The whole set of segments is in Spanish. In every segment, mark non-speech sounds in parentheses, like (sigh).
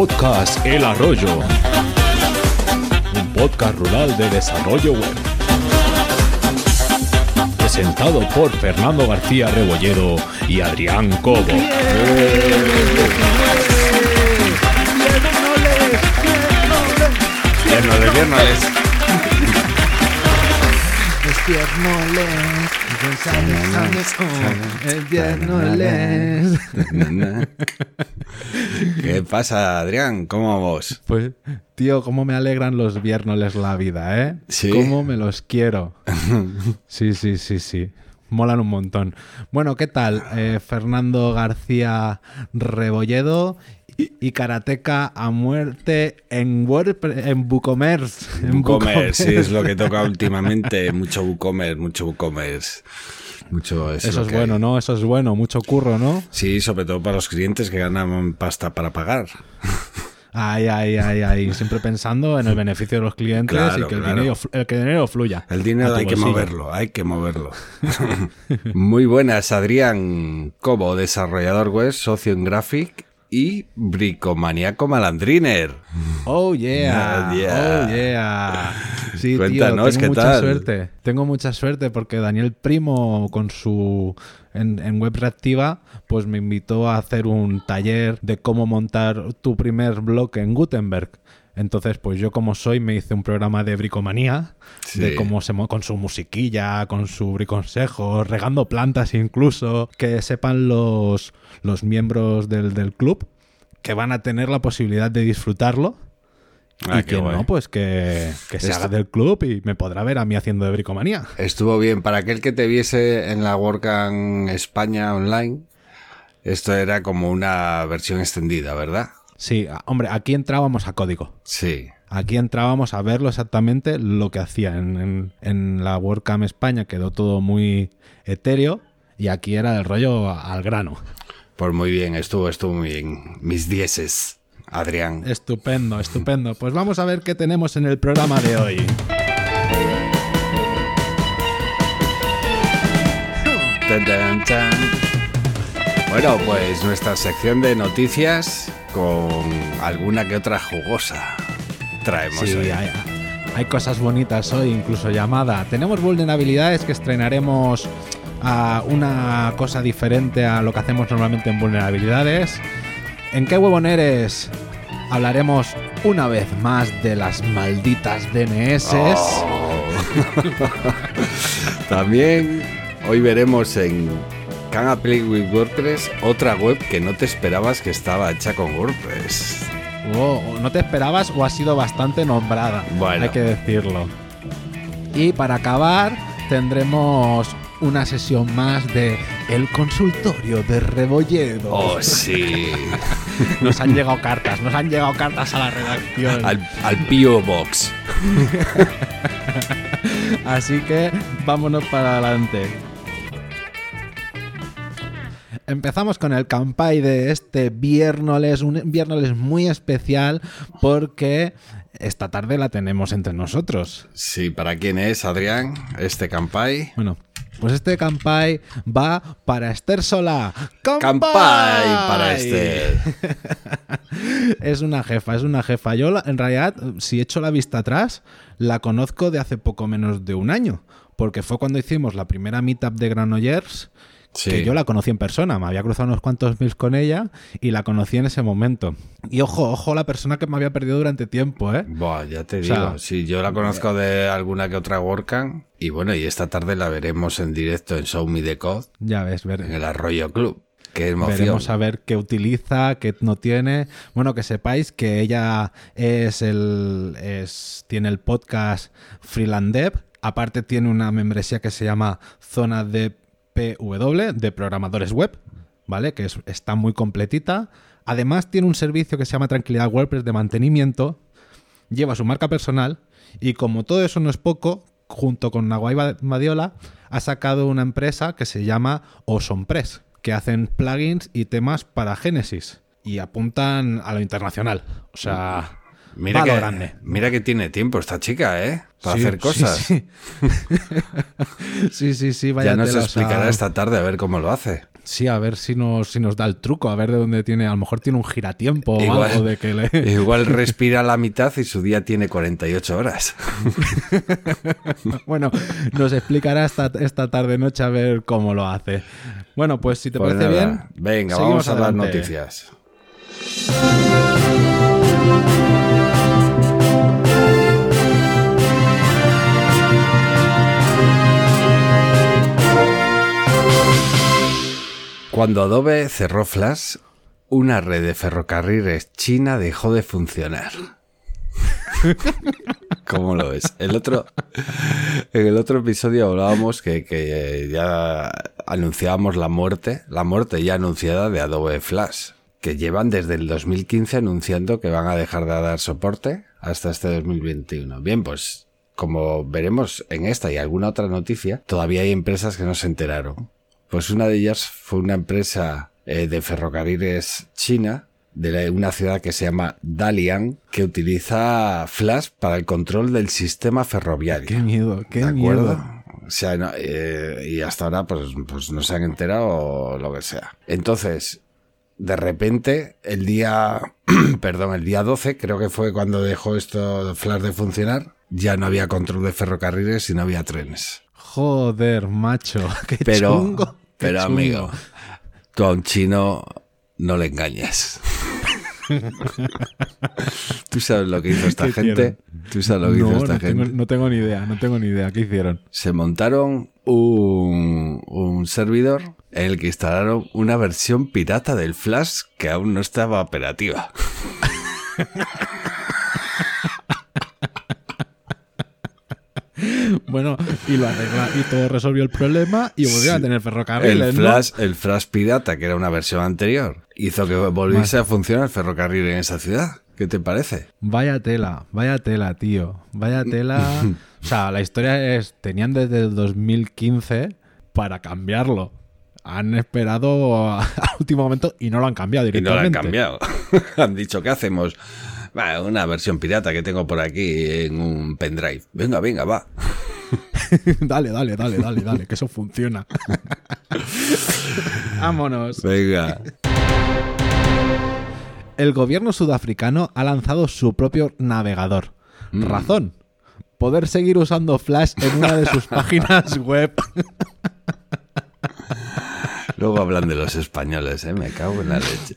Podcast El Arroyo. Un podcast rural de desarrollo web. Presentado por Fernando García Rebolledo y Adrián Cobo. (laughs) ¿Qué pasa, Adrián? ¿Cómo vos? Pues, tío, cómo me alegran los viernes la vida, ¿eh? Sí. Cómo me los quiero. (laughs) Sí, sí, sí, sí. Molan un montón. Bueno, ¿qué tal? Eh, Fernando García Rebolledo y, y karateca a muerte en, WordPress- en WooCommerce. (laughs) En WooCommerce, sí, es lo que toca últimamente. Mucho WooCommerce, mucho WooCommerce. Mucho eso, Eso es bueno, hay. ¿no? Eso es bueno. Mucho curro, ¿no? Sí, sobre todo para los clientes que ganan pasta para pagar. Ay, ay, ay, ay. Siempre pensando en el beneficio de los clientes Claro, y que el, claro. dinero, el dinero fluya. El dinero hay que moverlo, hay que moverlo. (laughs) Muy buenas, Adrián Cobo, desarrollador web, socio en Graphic y bricomaniaco malandriner. Oh yeah, Ah, yeah. oh yeah. Sí, Cuéntanos, tío, tengo ¿qué mucha tal? suerte. Tengo mucha suerte porque Daniel Primo con su en, en web reactiva pues me invitó a hacer un taller de cómo montar tu primer blog en Gutenberg. Entonces, pues yo como soy me hice un programa de bricomanía, Sí. de cómo se con su musiquilla, con su briconsejo, regando plantas incluso, que sepan los, los miembros del, del club que van a tener la posibilidad de disfrutarlo Ah, y que guay. no, pues que, que se Esto- haga del club y me podrá ver a mí haciendo de bricomanía. Estuvo bien. Para aquel que te viese en la WordCamp España online, esto era como una versión extendida, ¿verdad? Sí, hombre, aquí entrábamos a código. Sí. Aquí entrábamos a verlo exactamente lo que hacía. En, en- en la WordCamp España quedó todo muy etéreo y aquí era el rollo al grano. Pues muy bien, estuvo, estuvo muy bien. Mis dieces, Adrián. Estupendo, estupendo. Pues vamos a ver qué tenemos en el programa de hoy. Bueno, pues nuestra sección de noticias con alguna que otra jugosa traemos Sí, hoy. hay, hay cosas bonitas hoy, incluso llamada. Tenemos vulnerabilidades que estrenaremos a una cosa diferente a lo que hacemos normalmente en vulnerabilidades. ¿En qué huevón eres? Hablaremos una vez más de las malditas DNS. Oh. (laughs) También hoy veremos en Can I Play with WordPress otra web que no te esperabas que estaba hecha con WordPress. Oh, ¿No te esperabas o ha sido bastante nombrada? Bueno. Hay que decirlo. Y para acabar, tendremos una sesión más de El consultorio de Rebolledo. Oh, sí. (laughs) (laughs) Nos han llegado cartas, nos han llegado cartas a la redacción. al, al P.O. Box. (laughs) Así que vámonos para adelante. Empezamos con el campai de este viernes, un viernes muy especial porque esta tarde la tenemos entre nosotros. Sí, ¿para quién es, Adrián? Este Campai. Bueno, pues este campai va para Esther Sola. Campai para este. (laughs) Es una jefa, es una jefa. Yo, en realidad, si echo la vista atrás, la conozco de hace poco menos de un año. Porque fue cuando hicimos la primera meetup de Granollers Sí. que yo la conocí en persona. Me había cruzado unos cuantos mil con ella y la conocí en ese momento. Y ojo, ojo, la persona que me había perdido durante tiempo, ¿eh? Buah, ya te O digo. sea, sí, yo la conozco de alguna que otra WordCamp. Y bueno, y esta tarde la veremos en directo en Show Me the Code Ya ves, ver. en el Arroyo Club. Qué emoción. Veremos a ver qué utiliza, qué no tiene. Bueno, que sepáis que ella es el es, tiene el podcast Freeland Dev. Aparte tiene una membresía que se llama Zona de PW, de programadores web, ¿vale? Que es- está muy completita. Además tiene un servicio que se llama Tranquilidad WordPress de mantenimiento. Lleva su marca personal y como todo eso no es poco, junto con Naguay Madiola, ha sacado una empresa que se llama OsonPress, que hacen plugins y temas para Genesis y apuntan a lo internacional. O sea, Mira que, grande. mira que tiene tiempo esta chica, ¿eh? Para Sí, hacer cosas. Sí, (laughs) sí, sí, sí, vaya ya nos explicará esta tarde a ver cómo lo hace. Sí, a ver si nos, si nos da el truco, a ver de dónde tiene, a lo mejor tiene un giratiempo o Igual- algo de que le... (laughs) Igual (laughs) respira la mitad y su día tiene 48 horas. Bueno, nos explicará esta, esta tarde-noche a ver cómo lo hace. Bueno, pues si te Pues parece nada, bien... Venga, seguimos vamos a las noticias. Cuando Adobe cerró Flash, una red de ferrocarriles china dejó de funcionar. (laughs) ¿Cómo lo ves? El otro, en el otro episodio hablábamos que, que ya anunciábamos la muerte, la muerte ya anunciada de Adobe Flash, que llevan desde el 2015 anunciando que van a dejar de dar soporte hasta este 2021. Bien, pues como veremos en esta y alguna otra noticia, todavía hay empresas que no se enteraron. Pues una de ellas fue una empresa eh, de ferrocarriles china de la- una ciudad que se llama Dalian, que utiliza Flash para el control del sistema ferroviario. Qué miedo, qué ¿De acuerdo? miedo. O sea, no, eh, y hasta ahora pues, pues no se han enterado o lo que sea. Entonces, de repente, el día, (clears throat) perdón, el día 12, creo que fue cuando dejó esto Flash de funcionar, ya no había control de ferrocarriles y no había trenes. Joder, macho, (laughs) qué Pero, chungo. qué pero chungo. amigo, tú a un chino no le engañes. (laughs) ¿Tú sabes lo que hizo esta ¿Qué gente? hicieron? ¿Tú sabes lo que no, hizo esta no tengo, no tengo ni idea, no tengo ni idea. ¿Qué hicieron? Se montaron un, un servidor en el que instalaron una versión pirata del Flash que aún no estaba operativa. (laughs) Bueno, y lo arregla y todo resolvió el problema y volvieron a tener ferrocarriles, El ¿no? Flash, el Flash pirata, que era una versión anterior, hizo que volviese a funcionar el ferrocarril en esa ciudad. ¿Qué te parece? Vaya tela, vaya tela, tío. Vaya tela. O sea, la historia es, tenían desde el 2015 para cambiarlo. Han esperado (laughs) al último momento y no lo han cambiado Y no lo han directamente. cambiado. (laughs) han dicho, ¿qué hacemos? Va, una versión pirata que tengo por aquí en un pendrive. Venga, venga, va. (laughs) dale, dale, dale, dale, dale, que eso funciona. (laughs) Vámonos. Venga. El gobierno sudafricano ha lanzado su propio navegador. Razón. Poder seguir usando Flash en una de sus (laughs) páginas web. Luego hablan de los españoles, ¿eh? Me cago en la leche.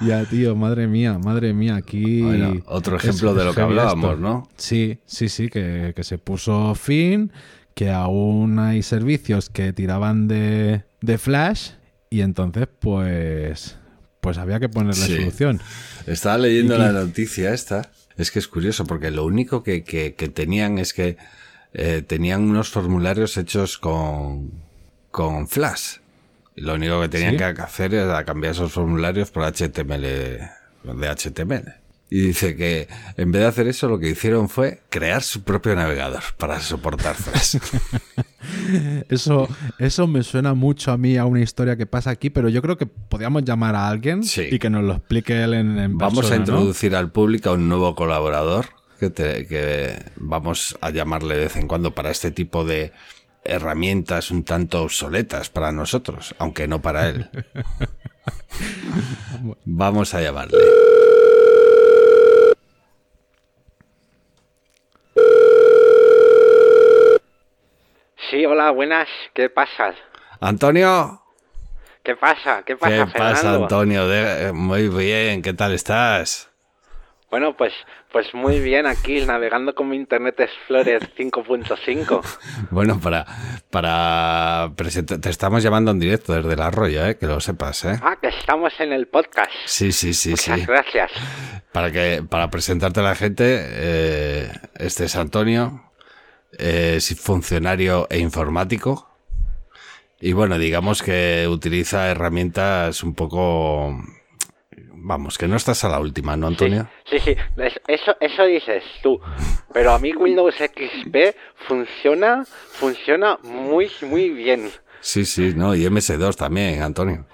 ya, tío, madre mía, madre mía, aquí... Bueno, otro es- ejemplo de lo que hablábamos, esto. ¿no? Sí, sí, sí, que, que se puso fin, que aún hay servicios que tiraban de, de Flash y entonces, pues, pues había que ponerle Sí. solución. Estaba leyendo ¿Y la noticia esta. Es que es curioso, porque lo único que, que- que tenían es que eh, tenían unos formularios hechos con, con Flash. Y lo único que tenían ¿Sí? que hacer era cambiar esos formularios por HTML, de HTML. Y dice que en vez de hacer eso, lo que hicieron fue crear su propio navegador para soportar Flash. (laughs) Eso, eso me suena mucho a mí a una historia que pasa aquí, pero yo creo que podríamos llamar a alguien Sí. y que nos lo explique él en, en Vamos persona, a ¿no? introducir al público a un nuevo colaborador que, te- que vamos a llamarle de vez en cuando para este tipo de herramientas un tanto obsoletas para nosotros, aunque no para él. (laughs) vamos a llamarle. Sí, hola, buenas. ¿Qué pasa? Antonio, ¿Qué pasa? ¿Qué pasa, ¿qué Fernando? pasa Antonio? De- muy bien, ¿qué tal estás? Bueno, pues, pues muy bien aquí navegando con mi Internet Explorer 5.5. (laughs) Bueno, para, para presentar, te estamos llamando en directo desde el arroyo, ¿eh? que lo sepas, ¿eh? Ah, que estamos en el podcast. Sí, sí, sí, Muchas sí. gracias. Para que para presentarte a la gente, eh, este es Antonio, eh, es funcionario e informático. Y bueno, digamos que utiliza herramientas un poco... Vamos, que no estás a la última, ¿no, Antonio? Sí, sí, es- eso, eso dices tú. Pero a mí Windows XP funciona, funciona muy, muy bien. Sí, sí, no, y MS2 también, Antonio.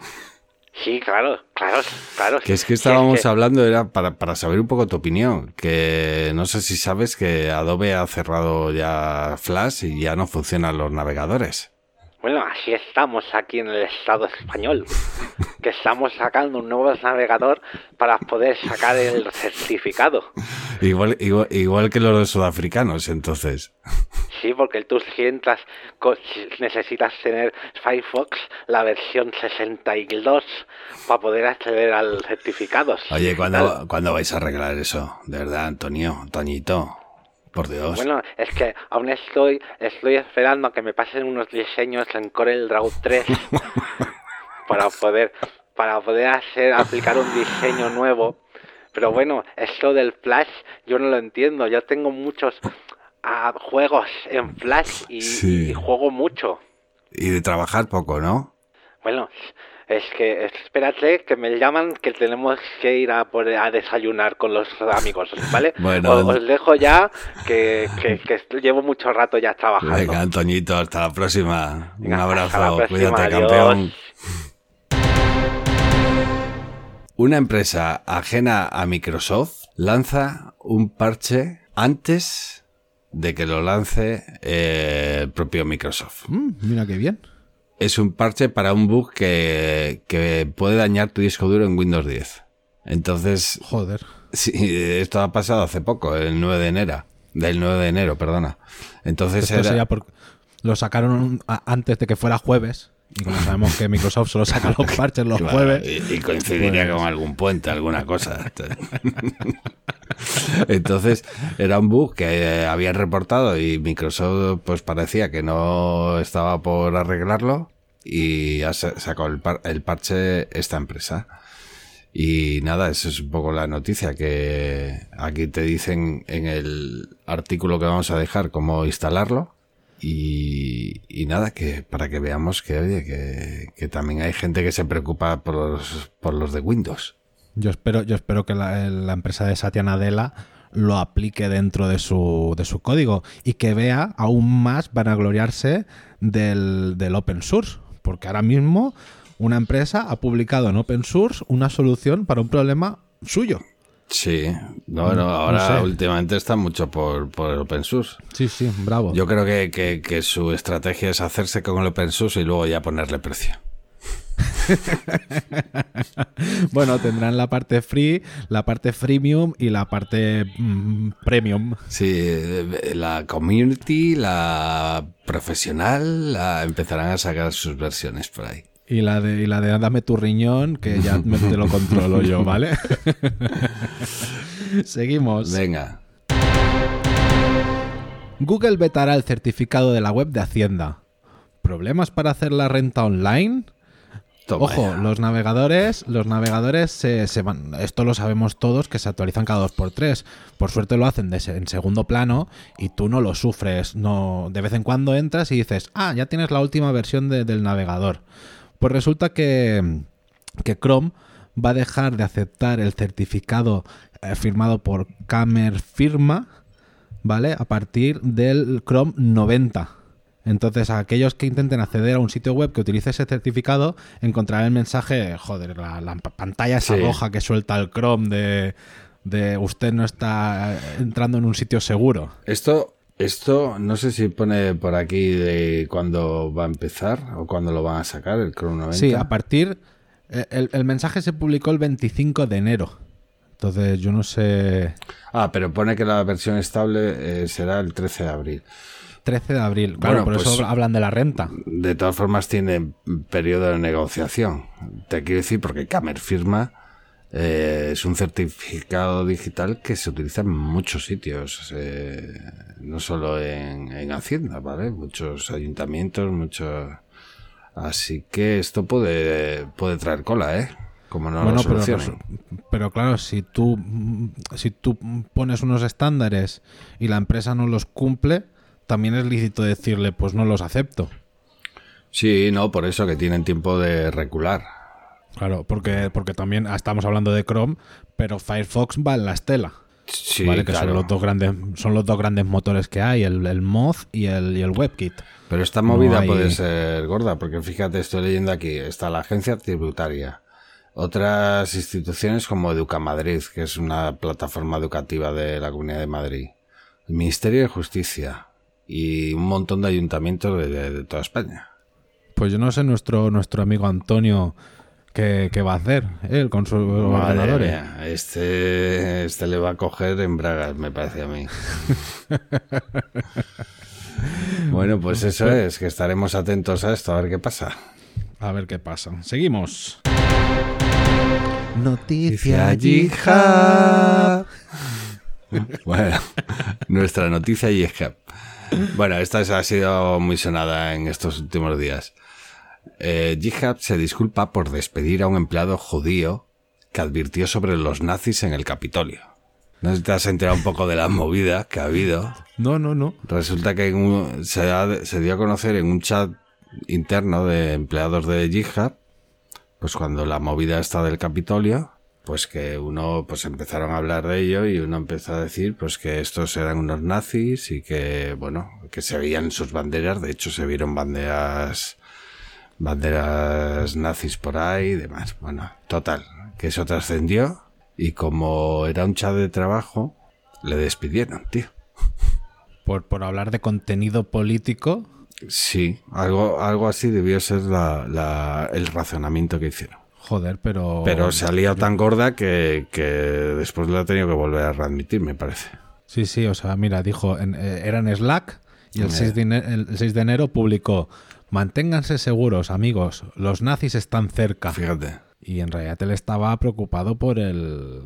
Sí, claro, claro, claro. Que es que estábamos que- hablando, era para, para saber un poco tu opinión, que no sé si sabes que Adobe ha cerrado ya Flash y ya no funcionan los navegadores. Bueno, así estamos aquí en el Estado español, que estamos sacando un nuevo navegador para poder sacar el certificado. Igual, igual, igual que los sudafricanos, entonces. Sí, porque tú si entras, necesitas tener Firefox la versión 62 para poder acceder al certificado. Oye, ¿cuándo. ¿cuándo vais a arreglar eso? De verdad, Antonio, Toñito. Por Dios. Bueno, es que aún estoy, estoy esperando a que me pasen unos diseños en Corel Draw 3 (laughs) para poder, para poder hacer, aplicar un diseño nuevo. Pero bueno, esto del Flash yo no lo entiendo. Yo tengo muchos ah, juegos en Flash y, Sí. y juego mucho. Y de trabajar poco, ¿no? Bueno, es que espérate que me llaman que tenemos que ir a, por, a desayunar con los amigos, ¿vale? (laughs) Bueno. os, os dejo ya que, que, que estoy- llevo mucho rato ya trabajando. Venga, Antoñito, hasta la próxima. Un Venga, abrazo, hasta la próxima, cuídate, adiós. campeón. Una empresa ajena a Microsoft lanza un parche antes de que lo lance eh, el propio Microsoft. Mm, mira qué bien. Es un parche para un bug que, que puede dañar tu disco duro en Windows 10. Entonces, Joder. sí, esto ha pasado hace poco, el 9 de enero. Del 9 de enero, perdona. Entonces Esto era- sería por- Lo sacaron antes de que fuera jueves. Y como sabemos que Microsoft solo saca los (laughs) parches los Claro, jueves. Y, y coincidiría Pues- con algún puente, alguna cosa. (laughs) Entonces, era un bug que eh, habían reportado y Microsoft pues parecía que no estaba por arreglarlo y ya sa- sacó el, par- el parche esta empresa. Y nada, eso es un poco la noticia que aquí te dicen en el artículo que vamos a dejar cómo instalarlo. Y, nada, que para que veamos que, oye, que, también hay gente que se preocupa por los, por los de Windows. Yo espero, yo espero que la, la empresa de Satya Nadella lo aplique dentro de su, de su código y que vea aún más vanagloriarse del, del open source. Porque ahora mismo una empresa ha publicado en open source una solución para un problema suyo. Sí, no, no, ahora sé. últimamente está mucho por, por el open source. Sí, sí, bravo. Yo creo que, que, que su estrategia es hacerse con el open source y luego ya ponerle precio. (laughs) Bueno, tendrán la parte free, la parte freemium y la parte mm, premium. Sí, la community, la profesional, la, empezarán a sacar sus versiones por ahí. Y la de, y la de dame tu riñón, que ya me- te lo controlo yo, ¿vale? (laughs) Seguimos. Venga. Google vetará el certificado de la web de Hacienda. ¿Problemas para hacer la renta online? Toma Ojo, ya. los navegadores, los navegadores se, se van, esto lo sabemos todos que se actualizan cada dos por tres. Por suerte lo hacen de en segundo plano y tú no lo sufres. No, de vez en cuando entras y dices, ah, ya tienes la última versión de- del navegador. Pues resulta que, que Chrome va a dejar de aceptar el certificado eh, firmado por Camer Firma, ¿vale? A partir del Chrome 90. Entonces, a aquellos que intenten acceder a un sitio web que utilice ese certificado, encontrarán el mensaje, joder, la, pantalla esa Sí. roja que suelta el Chrome de, de usted no está eh, entrando en un sitio seguro. Esto, esto no sé si pone por aquí de cuándo va a empezar o cuándo lo van a sacar, el Chrome 90. Sí, a partir... eh, El, el mensaje se publicó el 25 de enero. Entonces, yo no sé... Ah, pero pone que la versión estable eh, será el 13 de abril. 13 de abril. Claro, Bueno, por pues- eso hablan de la renta. De todas formas tiene periodo de negociación. Te quiero decir porque Camer firma eh, es un certificado digital que se utiliza en muchos sitios, eh, no solo en, en Hacienda, ¿vale? Muchos ayuntamientos, muchos... Así que esto puede, puede traer cola, ¿eh? Como no bueno, lo pero, pero claro, si tú, si tú pones unos estándares y la empresa no los cumple, también es lícito decirle, pues no los acepto. Sí, no, por eso que tienen tiempo de recular. Claro, porque, porque también estamos hablando de Chrome, pero Firefox va en la estela. Sí, ¿vale? Que claro. son los dos grandes, son los dos grandes motores que hay, el, el Moz y el, y el WebKit. Pero esta movida hay- puede ser gorda, porque fíjate, estoy leyendo aquí, está la agencia tributaria, Otras instituciones como Educamadrid, que es una plataforma educativa de la Comunidad de Madrid, el Ministerio de Justicia y un montón de ayuntamientos de, de- de toda España. Pues yo no sé nuestro, nuestro amigo Antonio qué, qué va a hacer él con sus Madre ordenadores. mía, este, este le va a coger en bragas, me parece a mí. (laughs) bueno, pues eso es, que estaremos atentos a esto, a ver qué pasa. A ver qué pasa. Seguimos. Noticia Yihad. (laughs) Bueno, nuestra noticia Yihad. Bueno, esta ha sido muy sonada en estos últimos días. Eh, se disculpa por despedir a un empleado judío que advirtió sobre los nazis en el Capitolio. No sé si te has enterado un poco de la movida que ha habido. No, no, no. Resulta que en un- se, ha- se dio a conocer en un chat interno de empleados de Jihad, pues cuando la movida está del Capitolio, pues que uno, pues empezaron a hablar de ello y uno empezó a decir, pues que estos eran unos nazis y que, bueno, que se veían sus banderas, de hecho se vieron banderas, banderas nazis por ahí y demás. Bueno, total, que eso trascendió y como era un chat de trabajo, le despidieron, tío. Por, por hablar de contenido político. Sí, algo, algo así debió ser la- la- el razonamiento que hicieron. Joder, pero. Pero se ha liado tan gorda que, que después lo ha tenido que volver a readmitir, me parece. Sí, sí, o sea, mira, dijo, en- eh, era en Slack y el Eh. 6, de ene- el 6 de enero publicó, manténganse seguros, amigos, los nazis están cerca. Fíjate. Y en realidad él estaba preocupado por el...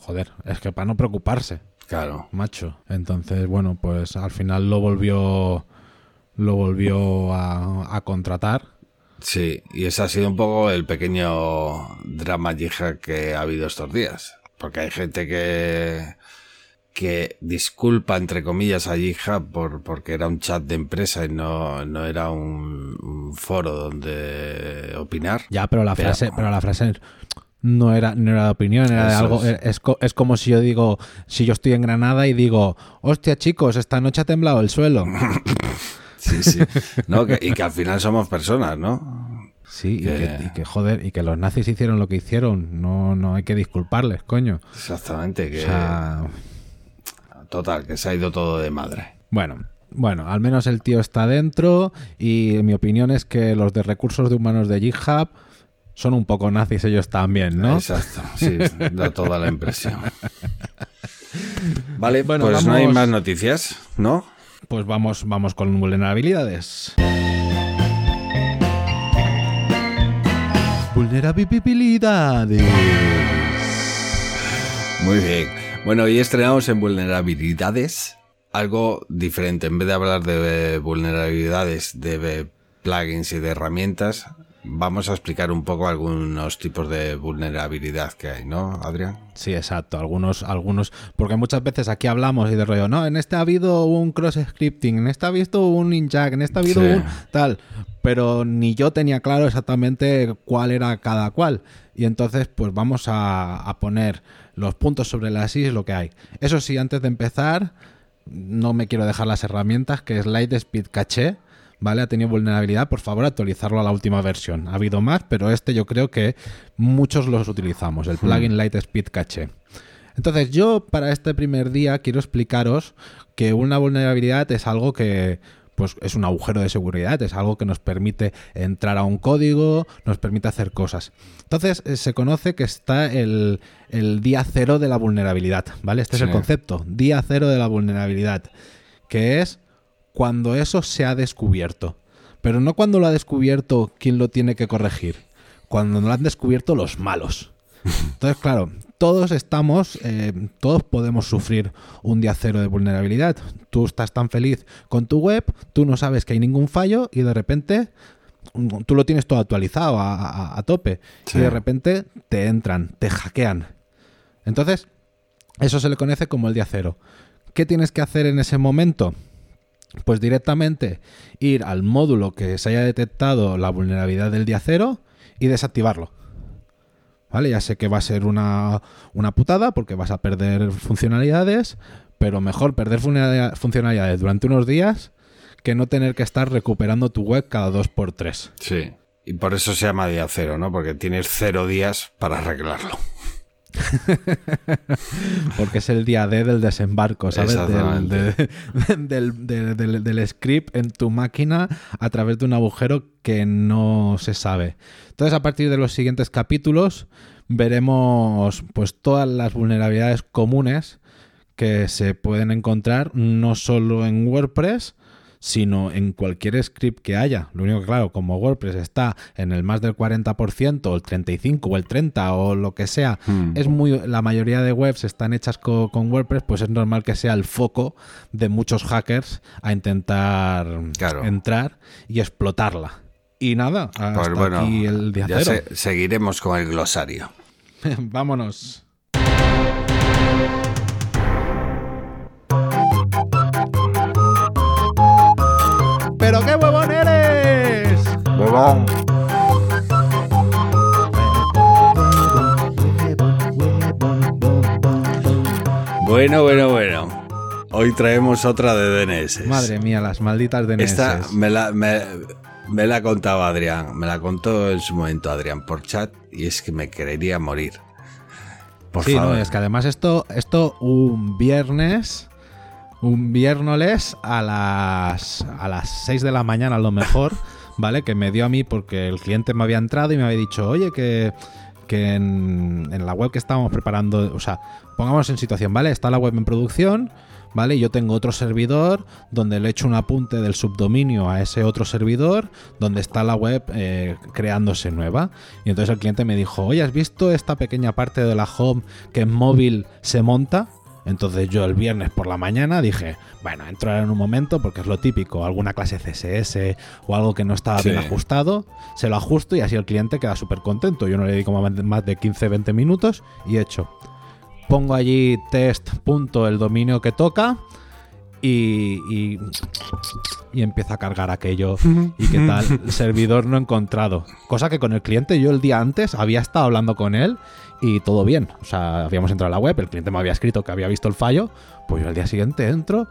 joder, es que para no preocuparse, Claro. macho. Entonces, bueno, pues al final lo volvió... Lo volvió a, a contratar. Sí, y ese ha sido un poco el pequeño drama yihad que ha habido estos días. Porque hay gente que, que disculpa, entre comillas, a Yihad por, porque era un chat de empresa y no, no era un, un foro donde opinar. Ya, pero la Pero- frase, pero la frase no era, no era de opinión, era de algo. es. Es. es como si yo digo, si yo estoy en Granada y digo, hostia chicos, esta noche ha temblado el suelo. (laughs) Sí, sí. No, que- y que al final somos personas, ¿no? Sí, y Que- que, y que, joder, y que los nazis hicieron lo que hicieron. No, no hay que disculparles, coño. Exactamente, que O sea, total, que se ha ido todo de madre. bueno, bueno, al menos el tío está dentro y mi opinión es que los de recursos de humanos de GitHub son un poco nazis ellos también, ¿no? Exacto, sí, da toda la impresión. (laughs) Vale, Bueno, pues no hay más noticias, ¿no? Pues vamos, vamos con vulnerabilidades. Vulnerabilidades. Muy bien. Bueno, hoy estrenamos en vulnerabilidades algo diferente. En vez de hablar de vulnerabilidades, de plugins y de herramientas, vamos a explicar un poco algunos tipos de vulnerabilidad que hay, ¿no, Adrián? Sí, exacto. Algunos, algunos, porque muchas veces aquí hablamos y de rollo, no, en este ha habido un cross scripting, en este ha visto un inject, en este ha habido Sí. un tal, pero ni yo tenía claro exactamente cuál era cada cual. Y entonces, pues vamos a, a poner los puntos sobre las is lo que hay. Eso sí, antes de empezar, no me quiero dejar las herramientas, que es Lightspeed Cache. ¿Vale? Ha tenido vulnerabilidad, por favor actualizarlo a la última versión. Ha habido más, pero este yo creo que muchos los utilizamos, el plugin Lightspeed Cache. Entonces yo para este primer día quiero explicaros que una vulnerabilidad es algo que pues es un agujero de seguridad, es algo que nos permite entrar a un código, nos permite hacer cosas. Entonces eh, se conoce que está el, el día cero de la vulnerabilidad, ¿vale? Este es el concepto, día cero de la vulnerabilidad, que es cuando eso se ha descubierto. Pero no cuando lo ha descubierto quien lo tiene que corregir, cuando lo han descubierto los malos. (laughs) Entonces, claro, todos estamos, eh, todos podemos sufrir un día cero de vulnerabilidad. Tú estás tan feliz con tu web, tú no sabes que hay ningún fallo y de repente mm, tú lo tienes todo actualizado a, a- a tope Sí. y de repente te entran, te hackean. Entonces, eso se le conoce como el día cero. ¿Qué tienes que hacer en ese momento? Pues directamente ir al módulo que se haya detectado la vulnerabilidad del día cero y desactivarlo. ¿Vale? Ya sé que va a ser una, una putada porque vas a perder funcionalidades, pero mejor perder funcionalidad- funcionalidades durante unos días que no tener que estar recuperando tu web cada dos por tres. Sí. Y por eso se llama día cero, ¿no? Porque tienes cero días para arreglarlo. (laughs) Porque es el día D del desembarco, ¿sabes? Del, (laughs) del- del script en tu máquina a través de un agujero que no se sabe. Entonces, a partir de los siguientes capítulos, veremos pues todas las vulnerabilidades comunes que se pueden encontrar no solo en WordPress, sino en cualquier script que haya. Lo único que, claro, como WordPress está en el más del 40%, o el 35%, o el 30%, o lo que sea, Hmm. es muy. La mayoría de webs están hechas co- con WordPress, pues es normal que sea el foco de muchos hackers a intentar Claro. entrar y explotarla. Y nada, hasta Pues bueno, aquí el día ya cero. se- seguiremos con el glosario. (laughs) Vámonos. ¡Pero qué huevón eres! ¡Huevón! Bueno, bueno, bueno. Hoy traemos otra de DNS. Madre mía, las malditas DNS. Esta me la, me, me la contaba Adrián. Me la contó en su momento Adrián por chat y es que me querería morir. Por sí, favor. no, es que además esto, esto un viernes, un viernes a las, a las 6 de la mañana a lo mejor, (laughs) ¿vale? Que me dio a mí porque el cliente me había entrado y me había dicho, oye, que, que en, en la web que estábamos preparando, o sea, pongamos en situación, ¿vale? Está la web en producción, ¿vale? Y yo tengo otro servidor donde le echo un apunte del subdominio a ese otro servidor donde está la web eh, creándose nueva. Y entonces el cliente me dijo, oye, ¿has visto esta pequeña parte de la home que en móvil se monta? Entonces yo el viernes por la mañana dije, bueno, entro en un momento porque es lo típico, alguna clase CSS o algo que no estaba Sí. bien ajustado, se lo ajusto y así el cliente queda súper contento. Yo no le dedico más- más de 15-20 minutos y hecho. Pongo allí test punto el dominio que toca y, y, y empieza a cargar aquello y qué tal, servidor no encontrado. Cosa que con el cliente yo el día antes había estado hablando con él y todo bien. O sea, habíamos entrado a la web, el cliente me había escrito que había visto el fallo, pues yo al día siguiente entro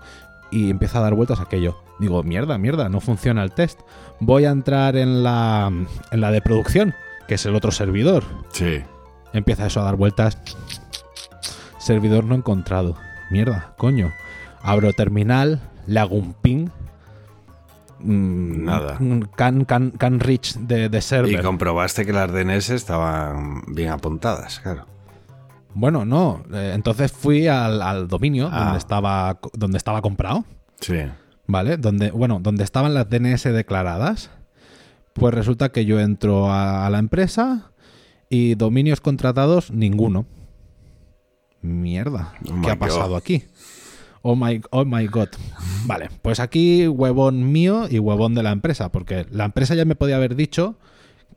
y empieza a dar vueltas a aquello. Digo, mierda, mierda, no funciona el test. Voy a entrar en la, en la de producción, que es el otro servidor. Sí. Empieza eso a dar vueltas. Servidor no encontrado. Mierda, coño. Abro terminal, le hago un ping. Mm, Nada. Can, can, can reach de, de Y server. comprobaste que las DNS estaban bien apuntadas, claro. Bueno, no. eh, entonces fui al, al dominio Ah. donde, estaba, donde estaba comprado. Sí. ¿Vale? Donde, bueno, donde estaban las DNS declaradas. Pues resulta que yo entro a, a la empresa y dominios contratados, ninguno. Mierda. Oh ¿Qué ha pasado God. aquí? Oh my, oh my god. Vale, pues aquí huevón mío y huevón de la empresa, porque la empresa ya me podía haber dicho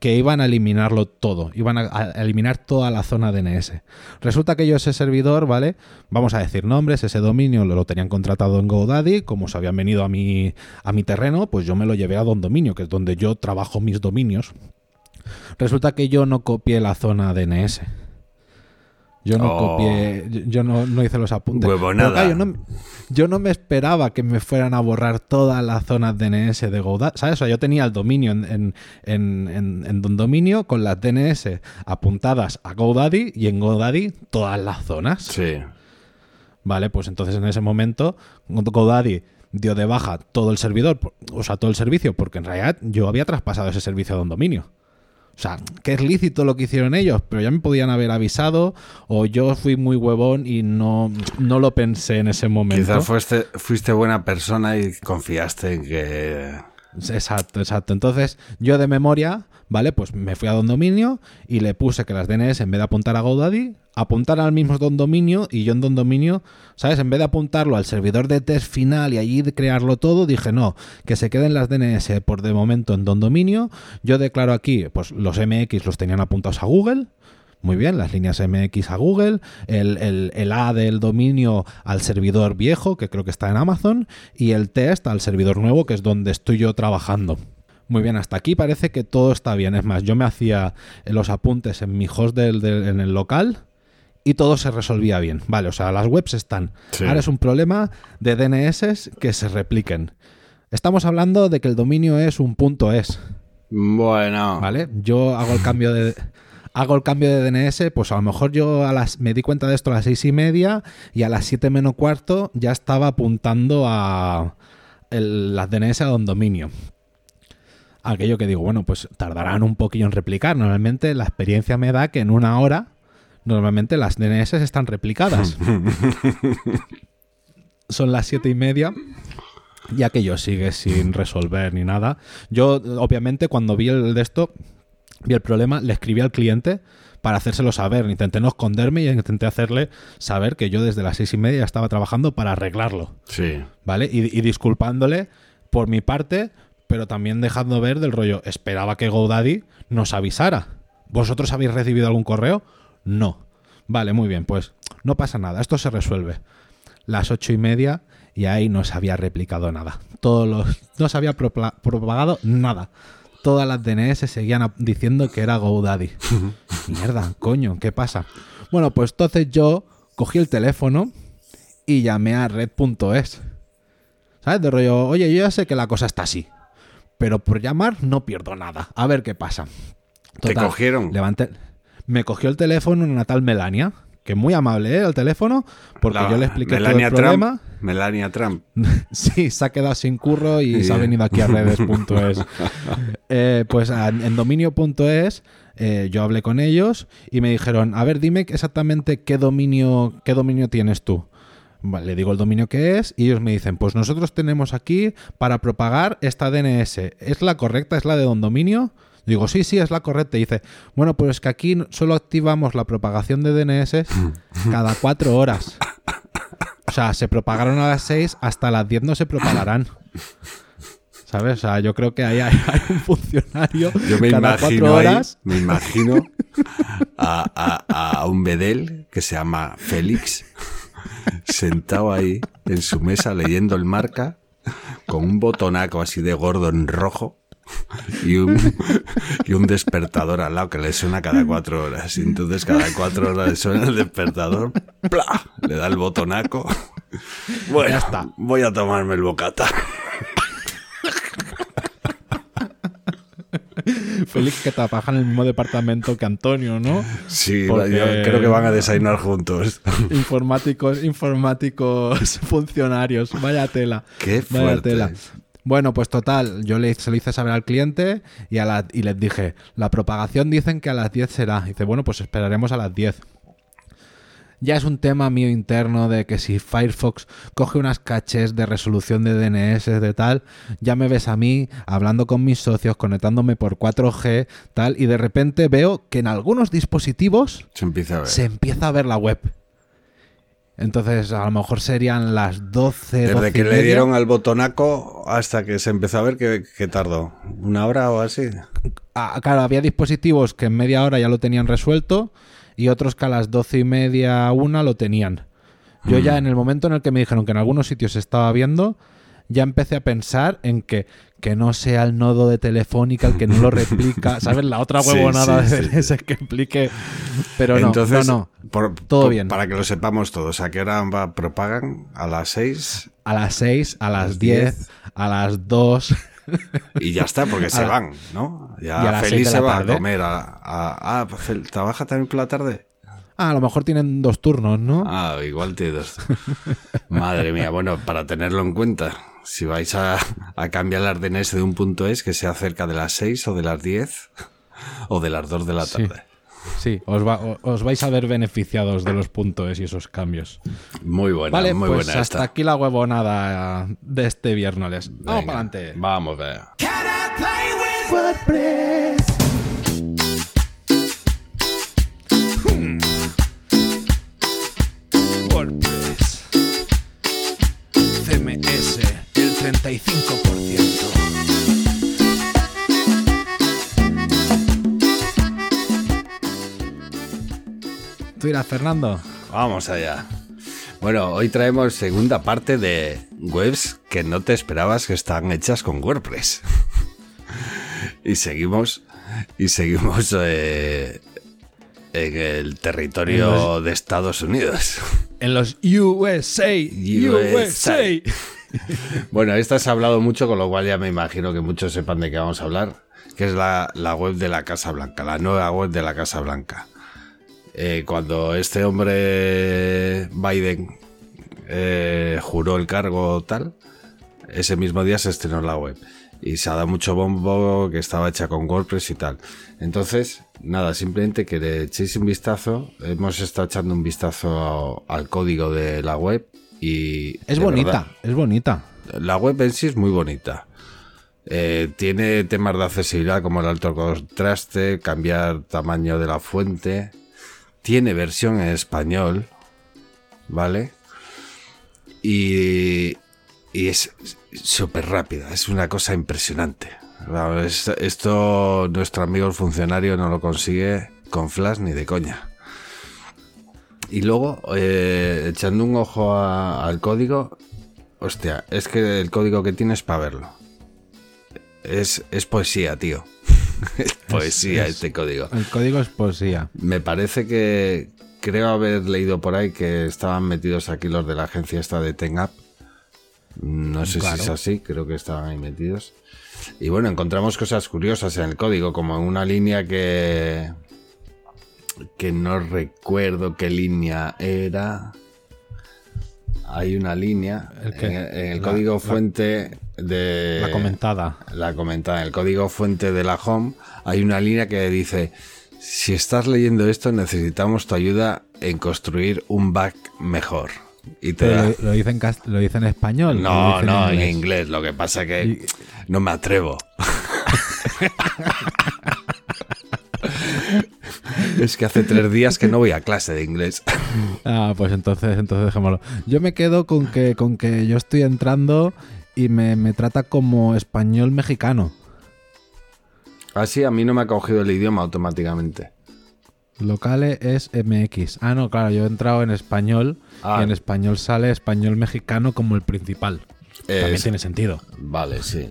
que iban a eliminarlo todo, iban a, eliminar toda la zona DNS. Resulta que yo ese servidor, ¿vale? Vamos a decir nombres, ese dominio lo, lo tenían contratado en GoDaddy, como se habían venido a mi, a mi terreno, pues yo me lo llevé a Don Dominio, que es donde yo trabajo mis dominios. Resulta que yo no copié la zona DNS. Yo no Oh. copié, yo- no, no hice los apuntes. Huevonada. Pero, claro, yo, no, yo no me esperaba que me fueran a borrar toda la zona DNS de GoDaddy. ¿Sabes? O sea, yo tenía el dominio en, en, en, en- Dominio con las DNS apuntadas a GoDaddy y en GoDaddy todas las zonas. Sí. Vale, pues entonces en ese momento GoDaddy dio de baja todo el servidor, o sea, todo el servicio, porque en realidad yo había traspasado ese servicio a Don Dominio. O sea, que es lícito lo que hicieron ellos, pero ya me podían haber avisado o yo fui muy huevón y no, no lo pensé en ese momento. Quizás fuiste, fuiste buena persona y confiaste en que... Exacto, exacto. Entonces, yo de memoria, ¿vale? Pues me fui a Don Dominio y le puse que las DNS, en vez de apuntar a GoDaddy, apuntar al mismo Don Dominio y yo en Don Dominio, ¿sabes? En vez de apuntarlo al servidor de test final y allí crearlo todo, dije no, que se queden las DNS por de momento en Don Dominio. Yo declaro aquí, pues los MX los tenían apuntados a Google. Muy bien, las líneas MX a Google, el, el- el A del dominio al servidor viejo, que creo que está en Amazon, y el test al servidor nuevo, que es donde estoy yo trabajando. Muy bien, hasta aquí parece que todo está bien. Es más, yo me hacía los apuntes en mi host del, del- en el local y todo se resolvía bien. Vale, o sea, las webs están. Sí. Ahora es un problema de DNS que se repliquen. Estamos hablando de que el dominio es un punto .es. Bueno. ¿Vale? Yo hago el cambio de. Hago el cambio de DNS, pues a lo mejor yo a las, me di cuenta de esto a las seis y media y a las siete menos cuarto ya estaba apuntando a el- las DNS a don dominio. Aquello que digo, bueno, pues tardarán un poquillo en replicar. Normalmente la experiencia me da que en una hora, normalmente las DNS están replicadas. (laughs) Son las siete y media y aquello sigue sin resolver ni nada. Yo, obviamente, cuando vi el de esto, vi el problema, le escribí al cliente para hacérselo saber. Intenté no esconderme y intenté hacerle saber que yo desde las seis y media estaba trabajando para arreglarlo. Sí. ¿Vale? Y, y disculpándole por mi parte, pero también dejando ver del rollo, esperaba que GoDaddy nos avisara. ¿Vosotros habéis recibido algún correo? No. Vale, muy bien, pues no pasa nada, esto se resuelve. Las ocho y media y ahí no se había replicado nada. Todos los, no se había propagado nada. Todas las DNS seguían ap- diciendo que era GoDaddy. Mierda, coño, ¿qué pasa? Bueno, pues entonces yo cogí el teléfono y llamé a red.es. ¿Sabes? De rollo, oye, yo ya sé que la cosa está así, pero por llamar no pierdo nada. A ver qué pasa. ¿Te cogieron? Levanté, me cogió el teléfono una tal Melania, que muy amable, ¿eh? El teléfono, porque La- yo le expliqué Melania todo el problema. Melania Trump. (laughs) Sí, se ha quedado sin curro y se ha venido aquí a redes.es. (laughs) Eh, pues en dominio.es eh, yo hablé con ellos y me dijeron, a ver, dime exactamente qué dominio, qué dominio tienes tú. Vale, le digo el dominio que es y ellos me dicen, pues nosotros tenemos aquí para propagar esta DNS. ¿Es la correcta? ¿Es la de don dominio? Digo, sí, sí, es la correcta. Y dice, bueno, pues es que aquí solo activamos la propagación de DNS (laughs) cada cuatro horas. O sea, se propagaron a las 6, hasta las 10 no se propagarán. ¿Sabes? O sea, yo creo que ahí hay, hay un funcionario (laughs) Yo me cada imagino cuatro ahí, horas. me imagino a, a- a un bedel que se llama Félix sentado ahí en su mesa leyendo el marca con un botonaco así de gordo en rojo (laughs) y un, y un despertador al lado que le suena cada cuatro horas. Y entonces cada cuatro horas le suena el despertador, ¡pla! le da el botonaco. Bueno, Ya está. voy a tomarme el bocata. Félix que trabaja en el mismo departamento que Antonio, ¿no? Sí, Porque- yo creo que van a desayunar juntos. informáticos, informáticos funcionarios. Vaya tela. Qué Vaya fuerte. tela. Bueno, pues total, yo le, se lo hice saber al cliente y, a la- y les dije, la propagación dicen que a las 10 será. dice, bueno, pues esperaremos a las 10. Ya es un tema mío interno de que si Firefox coge unas caches de resolución de DNS de tal, ya me ves a mí hablando con mis socios, conectándome por 4G, tal, y de repente veo que en algunos dispositivos Se empieza a ver. se empieza a ver la web. Entonces, a lo mejor serían las 12, 12 Desde que le dieron al botonaco hasta que se empezó a ver que, que tardó. ¿Una hora o así? Ah, claro, había dispositivos que en media hora ya lo tenían resuelto y otros que a las doce y media, una lo tenían. Yo Mm. ya en el momento en el que me dijeron que en algunos sitios se estaba viendo, ya empecé a pensar en que, que no sea el nodo de Telefónica el que no lo (laughs) replica, ¿sabes? La otra Sí, huevonada sí, de sí. Que implique... Pero no, Entonces, no, no. por- todo por- bien. Para que lo sepamos todos, ¿a qué hora va, propagan? A las 6 A las 6, a las las 10, 10, a las 2... y ya está, porque (laughs) se la- van, ¿no? Ya Feliz se va a comer. A, a- ah, ¿trabaja también por la tarde? Ah, a lo mejor tienen dos turnos, ¿no? Ah, igual te dos. Madre mía, bueno, para tenerlo en cuenta, si vais a, a cambiar las DNS de un punto es que sea cerca de las 6 o de las 10 (laughs) o de las 2 de la tarde. Sí, os, va- o- os vais a ver beneficiados de los puntos y esos cambios. Muy buena, vale, muy pues buena hasta esta. aquí la huevonada de este viernes. Vamos para adelante. Vamos a ver. 65%. ¿Tú irás, Fernando? Vamos allá. Bueno, hoy traemos segunda parte de webs que no te esperabas que están hechas con WordPress. (laughs) y seguimos, y seguimos eh, en el territorio de Estados Unidos. En los USA. (laughs) USA. (laughs) Bueno, esta se ha hablado mucho, con lo cual ya me imagino que muchos sepan de qué vamos a hablar, que es la, web de la Casa Blanca, la nueva web de la Casa Blanca. Eh, cuando este hombre Biden eh, juró el cargo tal, ese mismo día se estrenó la web. Y se ha dado mucho bombo que estaba hecha con WordPress y tal. Entonces, nada, simplemente que le echéis un vistazo. Hemos estado echando un vistazo al código de la web y... Es bonita, verdad, es bonita. la web en sí es muy bonita. Eh, tiene temas de accesibilidad como el alto contraste, cambiar tamaño de la fuente. Tiene versión en español, ¿vale? Y, y es súper rápida, es una cosa impresionante. Esto nuestro amigo el funcionario no lo consigue con Flash ni de coña. Y luego, eh, echando un ojo a- al código, hostia, es que el código que tiene es para verlo. Es, es poesía, tío. (laughs) es poesía es- este código. El código es poesía. Me parece que creo haber leído por ahí que estaban metidos aquí los de la agencia esta de TenApp. No sé Claro. si es así, creo que estaban ahí metidos. Y bueno, encontramos cosas curiosas en el código, como una línea que que no recuerdo qué línea era. Hay una línea en el, en el La- código la- fuente de La comentada. la comentada en el código fuente de la home hay una línea que dice si estás leyendo esto necesitamos tu ayuda en construir un back mejor y te da- lo, dice en cast- lo dice en español. no no en inglés? inglés lo que pasa que Y- no me atrevo (laughs) (laughs) es que hace tres días que no voy a clase de inglés (laughs) Ah, pues entonces, entonces dejémoslo. Yo me quedo con que, con que yo estoy entrando y me, me trata como español mexicano. así a mí no me ha cogido el idioma automáticamente Locale es MX. Ah, no, claro, yo he entrado en español Ah. y en español sale español mexicano como el principal. También tiene sentido. Vale, sí.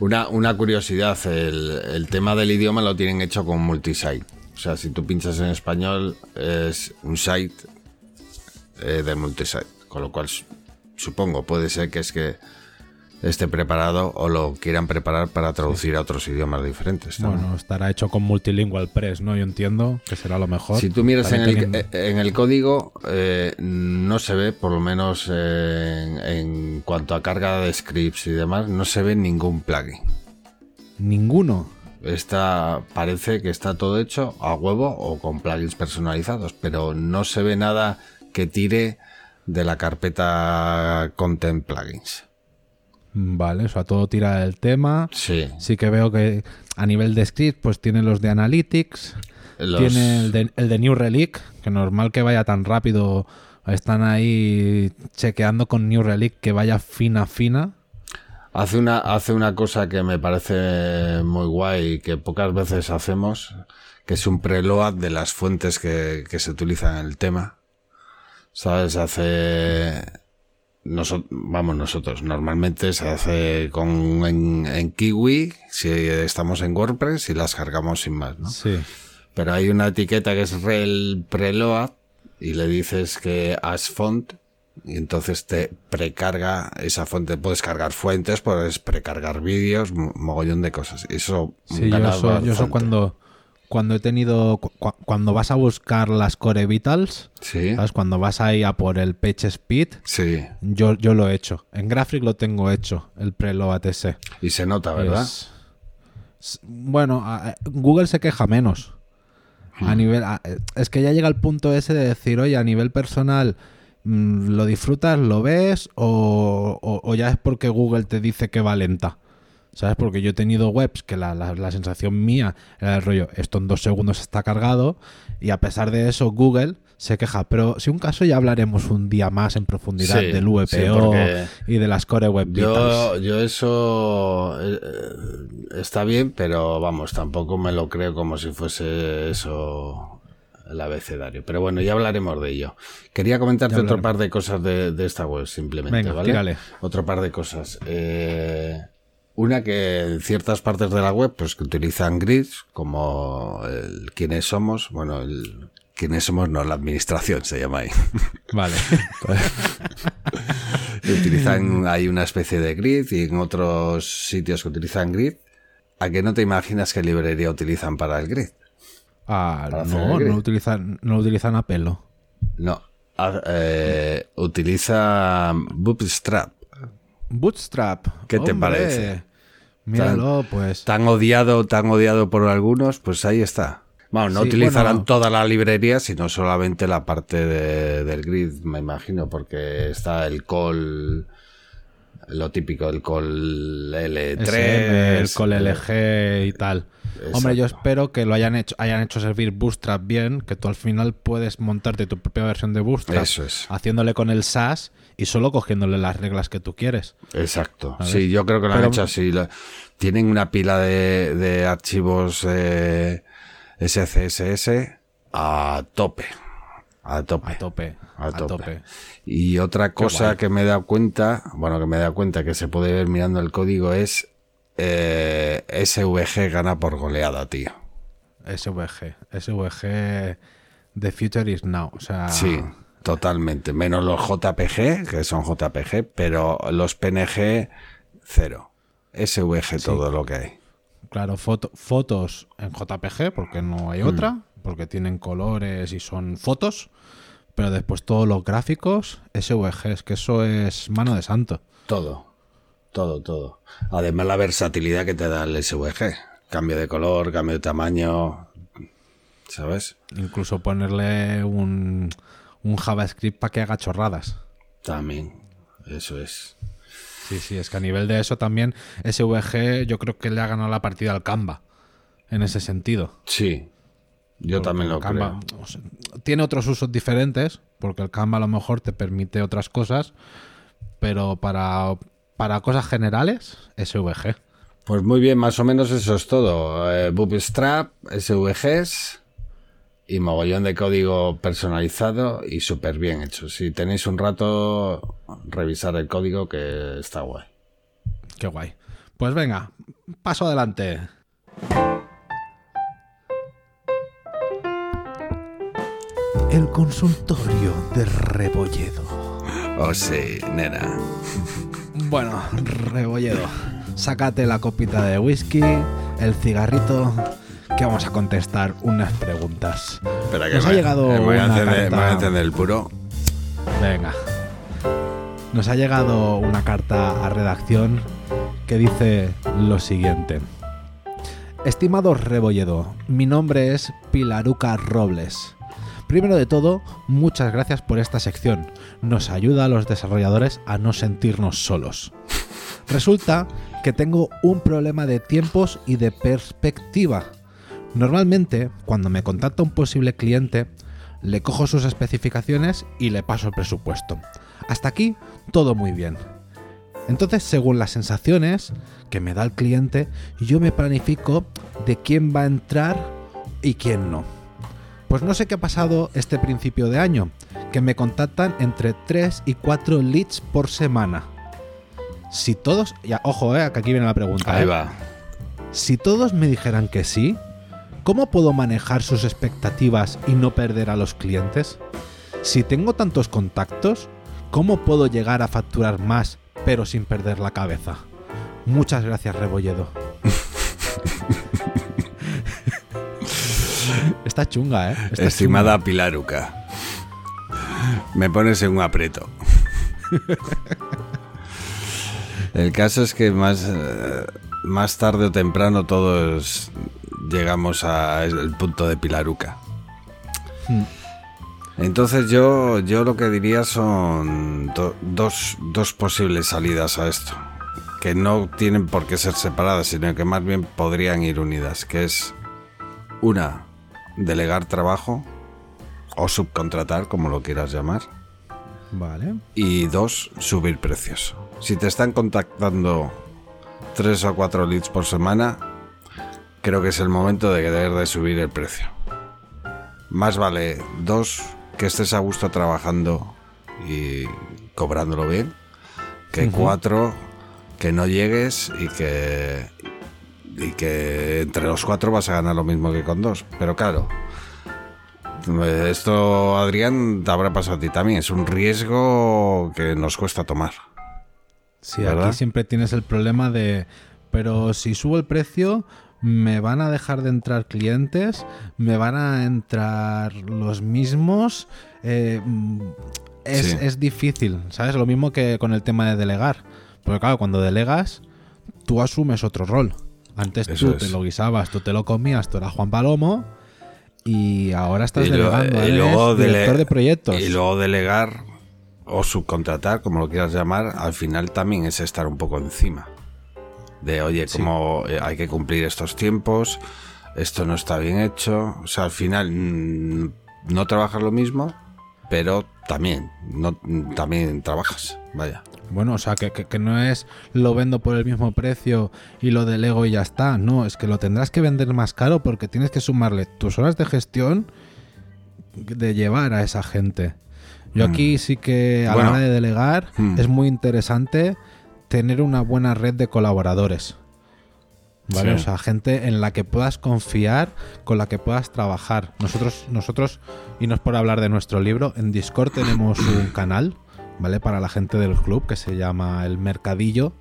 Una, una curiosidad, el, el tema del idioma lo tienen hecho con multisite. O sea, si tú pinchas en español, es un site eh, de multisite. Con lo cual, su- supongo, puede ser que es que esté preparado o lo quieran preparar para traducir a otros idiomas diferentes. también. Bueno, estará hecho con Multilingual Press, ¿no? Yo entiendo que será lo mejor. Si tú miras en el, eh, en el código, eh, no se ve, por lo menos en, en cuanto a carga de scripts y demás, no se ve ningún plugin. Ninguno. Está, parece que está todo hecho a huevo o con plugins personalizados, pero no se ve nada que tire de la carpeta Content Plugins. Vale, o sea, todo tira del tema. Sí, Sí que veo que a nivel de script, pues tiene los de Analytics, los- tiene el de, el de New Relic, que normal que vaya tan rápido. Están ahí chequeando con New Relic que vaya fina, fina. Hace, una, hace una cosa que me parece muy guay y que pocas veces hacemos, que es un preload de las fuentes que, que se utilizan en el tema. ¿Sabes? Hace... Noso- vamos nosotros, normalmente se hace con en, en Kiwi, si estamos en WordPress y las cargamos sin más, ¿no? Sí. Pero hay una etiqueta que es rel preload y le dices que as font y entonces te precarga esa fuente. Puedes cargar fuentes, puedes precargar vídeos, mo- mogollón de cosas. Eso Sí, yo eso, yo eso cuando, cuando he tenido. cu- cu- cuando vas a buscar las Core Vitals, Sí, ¿sabes? Cuando vas ahí a por el Page Speed, sí. yo, yo lo he hecho. En Graphic lo tengo hecho, el preload ese. Y se nota, ¿verdad? Es- bueno, a- Google se queja menos. Hmm. A nivel, a- es que ya llega el punto ese de decir, oye, a nivel personal, ¿lo disfrutas, lo ves? O, o- o ya es porque Google te dice que va lenta. ¿Sabes? Porque yo he tenido webs que la, la- la sensación mía era el rollo, esto en dos segundos está cargado, y a pesar de eso, Google se queja. Pero si un caso ya hablaremos un día más en profundidad Sí, del VPO sí, y de las Core Web. Yo, yo eso eh, está bien, pero vamos, tampoco me lo creo como si fuese eso el abecedario. Pero bueno, ya hablaremos de ello. Quería comentarte otro par de cosas de, de esta web, simplemente, Venga, ¿vale? tírale. Otro par de cosas. Eh, una que en ciertas partes de la web, pues que utilizan grids, como el quiénes somos, bueno, el quiénes somos, no, la administración se llama ahí. (laughs) Vale. (laughs) utilizan, hay una especie de grid y en otros sitios que utilizan grid. ¿A que no te imaginas qué librería utilizan para el grid? Ah, no, no utilizan, no utilizan a pelo. No. Eh, utiliza Bootstrap. Bootstrap. ¿Qué te parece? Míralo, pues. Tan odiado, tan odiado por algunos, pues ahí está. Bueno, no Sí, utilizarán bueno. toda la librería, sino solamente la parte de- del grid, me imagino, porque está el call, lo típico, el call L3. SM, el Col LG y tal. Hombre, yo espero que lo hayan hecho, hayan hecho servir Bootstrap bien, que tú al final puedes montarte tu propia versión de Bootstrap Eso es. haciéndole con el SAS y solo cogiéndole las reglas que tú quieres. Exacto. ¿Sabes? Sí, yo creo que lo han Pero- hecho así. Tienen una pila de, de archivos eh, SCSS a tope. A tope. A tope. A A tope. Y otra cosa que me he dado cuenta, bueno, que me he dado cuenta que se puede ver mirando el código es eh, SVG gana por goleada, tío. SVG. SVG. The future is now. O sea. Sí, totalmente. Menos los JPG, que son JPG, pero los PNG, cero. SVG todo lo que hay. Claro, foto- fotos en JPG, porque no hay otra, porque tienen colores y son fotos, pero después todos los gráficos, SVG, es que eso es mano de santo. Todo, todo, todo. Además la versatilidad que te da el SVG. Cambio de color, cambio de tamaño, ¿sabes? Incluso ponerle un, un JavaScript para que haga chorradas. También, eso es. Sí, sí, es que a nivel de eso también, SVG yo creo que le ha ganado la partida al Canva, en ese sentido. Sí, yo también lo Canva, creo. o sea, tiene otros usos diferentes, porque el Canva a lo mejor te permite otras cosas, pero para, para cosas generales, SVG. Pues muy bien, más o menos eso es todo. Eh, Bootstrap, SVGs y mogollón de código personalizado y súper bien hecho. Si tenéis un rato, revisar el código que está guay. Qué guay. Pues venga, paso adelante. El consultorio de Rebolledo. Oh sí, nena. Bueno, Rebolledo, sácate la copita de whisky, el cigarrito, que vamos a contestar unas preguntas. Espera que Nos ha me- llegado eh, me voy a una encender- carta. me voy a encender el puro. Venga. Nos ha llegado una carta a redacción que dice lo siguiente. Estimado Rebolledo, mi nombre es Pilaruca Robles. Primero de todo, muchas gracias por esta sección. Nos ayuda a los desarrolladores a no sentirnos solos. Resulta que tengo un problema de tiempos y de perspectiva. Normalmente, cuando me contacta un posible cliente, le cojo sus especificaciones y le paso el presupuesto. Hasta aquí, todo muy bien. Entonces, según las sensaciones que me da el cliente, yo me planifico de quién va a entrar y quién no. Pues no sé qué ha pasado este principio de año, que me contactan entre 3 y 4 leads por semana. Si todos, ya, ojo, eh, que aquí viene la pregunta. Ahí eh. va. Si todos me dijeran que sí, ¿cómo puedo manejar sus expectativas y no perder a los clientes? Si tengo tantos contactos, ¿cómo puedo llegar a facturar más pero sin perder la cabeza? Muchas gracias, Rebolledo. (laughs) Está chunga, ¿eh? Está Estimada Pilaruca. Me pones en un aprieto. (laughs) El caso es que más, eh, más tarde o temprano todos llegamos al punto de Pilaruca. Hmm. Entonces yo, yo lo que diría son do- dos, dos posibles salidas a esto, que no tienen por qué ser separadas, sino que más bien podrían ir unidas, que es una, delegar trabajo o subcontratar, como lo quieras llamar, Vale. y dos, subir precios. Si te están contactando tres o cuatro leads por semana, creo que es el momento de que debes de subir el precio. Más vale dos, que estés a gusto trabajando y cobrándolo bien, que cuatro, que no llegues y que y que entre los cuatro vas a ganar lo mismo que con dos. Pero claro, esto, Adrián, te habrá pasado a ti también. Es un riesgo que nos cuesta tomar. Sí, ¿Verdad? aquí siempre tienes el problema de, pero si subo el precio, me van a dejar de entrar clientes, me van a entrar los mismos. eh, mm, es, Sí. es difícil, ¿sabes? Lo mismo que con el tema de delegar. Porque claro, cuando delegas, tú asumes otro rol. Antes Eso tú es. te lo guisabas, tú te lo comías, tú eras Juan Palomo. Y ahora estás Y lo- delegando, y luego director de proyectos. Y luego delegar o subcontratar, como lo quieras llamar, al final también es estar un poco encima. De, oye, Sí. como eh, hay que cumplir estos tiempos, esto no está bien hecho. O sea, al final mm, no trabajas lo mismo, pero también, no, mm, también trabajas. Vaya. Bueno, o sea, que, que- que no es lo vendo por el mismo precio y lo delego y ya está. No, es que lo tendrás que vender más caro porque tienes que sumarle tus horas de gestión de llevar a esa gente. Yo aquí sí que a Mm. Bueno. la hora de delegar Mm. es muy interesante tener una buena red de colaboradores. ¿Vale? Sí. O sea, gente en la que puedas confiar, con la que puedas trabajar. Nosotros, nosotros, y no es por hablar de nuestro libro, en Discord tenemos un canal, ¿vale? Para la gente del club que se llama El Mercadillo,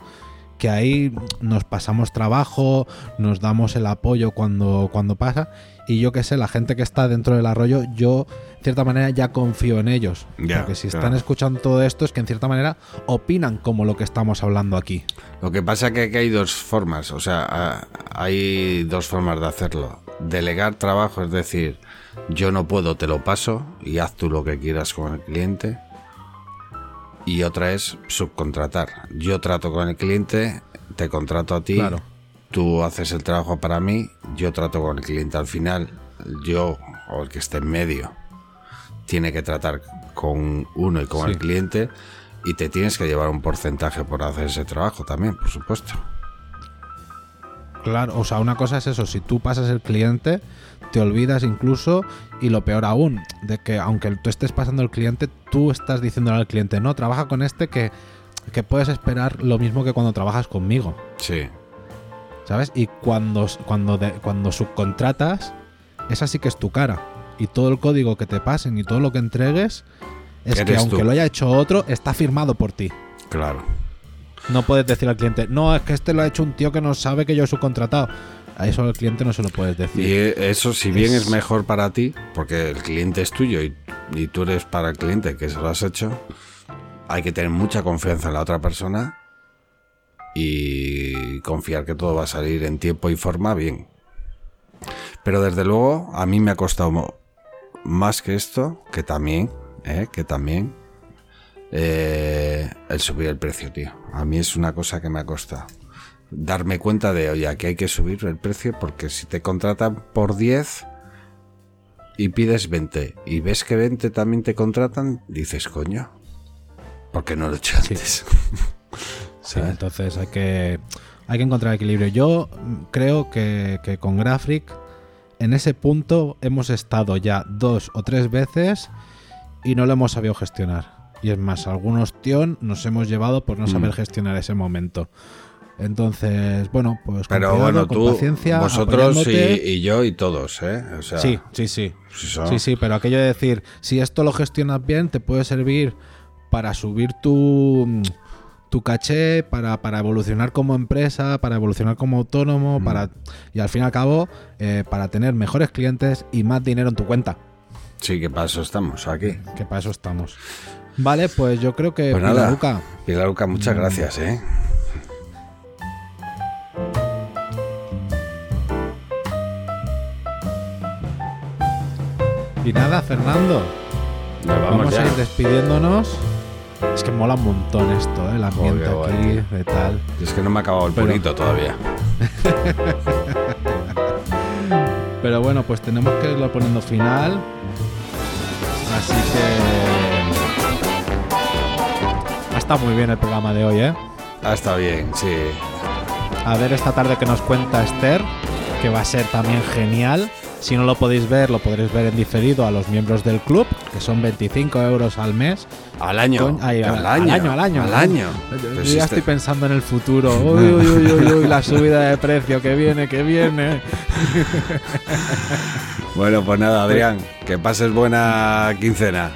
que ahí nos pasamos trabajo, nos damos el apoyo cuando, cuando pasa, y yo que sé, la gente que está dentro del arroyo, yo, de cierta manera, ya confío en ellos. Ya, porque si claro. están escuchando todo esto, es que en cierta manera opinan como lo que estamos hablando aquí. Lo que pasa que aquí hay dos formas, o sea, hay dos formas de hacerlo. Delegar trabajo, es decir, yo no puedo, te lo paso y haz tú lo que quieras con el cliente. Y otra es subcontratar. Yo trato con el cliente, te contrato a ti, Claro. tú haces el trabajo para mí, yo trato con el cliente. Al final, yo o el que esté en medio tiene que tratar con uno y con Sí. el cliente y te tienes que llevar un porcentaje por hacer ese trabajo también, por supuesto. Claro, o sea, una cosa es eso, si tú pasas el cliente, te olvidas incluso, y lo peor aún, de que aunque tú estés pasando el cliente, tú estás diciéndole al cliente, no, trabaja con este que, que puedes esperar lo mismo que cuando trabajas conmigo, Sí, ¿sabes? Y cuando, cuando, de- cuando subcontratas, esa sí que es tu cara. Y todo el código que te pasen y todo lo que entregues, es que aunque tú. lo haya hecho otro, está firmado por ti. claro. No puedes decir al cliente, no, es que este lo ha hecho un tío que no sabe que yo he subcontratado. A eso al cliente no se lo puedes decir. Y eso, si bien es... Es- mejor para ti, porque el cliente es tuyo y, y tú eres para el cliente que se lo has hecho, hay que tener mucha confianza en la otra persona y confiar que todo va a salir en tiempo y forma bien. Pero desde luego, a mí me ha costado más que esto, que también, ¿eh? que también, eh, el subir el precio, tío. A mí es una cosa que me ha costado. Darme cuenta de, oye, aquí hay que subir el precio porque si te contratan por 10 y pides 20 y ves que 20 también te contratan, dices, coño, ¿por qué no lo he hecho antes? (laughs) Entonces hay que, hay que encontrar equilibrio. Yo creo que, que con Graphic en ese punto hemos estado ya dos o tres veces y no lo hemos sabido gestionar. Y es más, algunos tion nos hemos llevado por no saber Mm. gestionar ese momento. Entonces, bueno, pues con Pero cuidado, bueno, con tú, paciencia, vosotros y, yo y todos, ¿eh? O sea, Sí, sí, sí. eso. Sí, sí, pero aquello de decir, si esto lo gestionas bien, te puede servir para subir tu, mm, tu caché, para, para evolucionar como empresa, para evolucionar como autónomo, para y al fin y al cabo, eh, para tener mejores clientes y más dinero en tu cuenta. Sí, que para eso estamos aquí. Que para eso estamos. Vale, pues yo creo que Pues nada, Pilaruca, Pilar Luca, muchas Mm. gracias, ¿eh? Y nada, Fernando, Nos vamos, vamos, ya. a ir despidiéndonos. Es que mola un montón esto, ¿eh? el ambiente aquí, de tal. Es que no me ha acabado el Pero- purito todavía. (laughs) Pero bueno, pues tenemos que irlo poniendo final. Así que. Estado muy bien el programa de hoy, ¿eh? Ah, está bien, sí. A ver esta tarde que nos cuenta Esther, que va a ser también genial. Si no lo podéis ver, lo podréis ver en diferido a los miembros del club, que son 25 euros al mes. Al año. Coño, ay, al, al año. año, al año. Al año. Yo Pero ya estoy pensando en el futuro. Uy, uy, uy, uy, uy, la (laughs) subida de precio que viene, que viene. (laughs) Bueno, pues nada, Adrián, que pases buena quincena.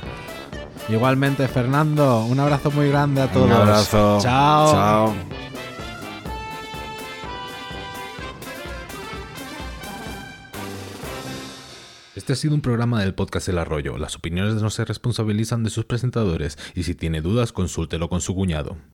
Igualmente, Fernando, un abrazo muy grande a todos. Un abrazo. Chao. Chao. Este ha sido un programa del podcast El Arroyo. Las opiniones no se responsabilizan de sus presentadores y si tiene dudas consúltelo con su cuñado.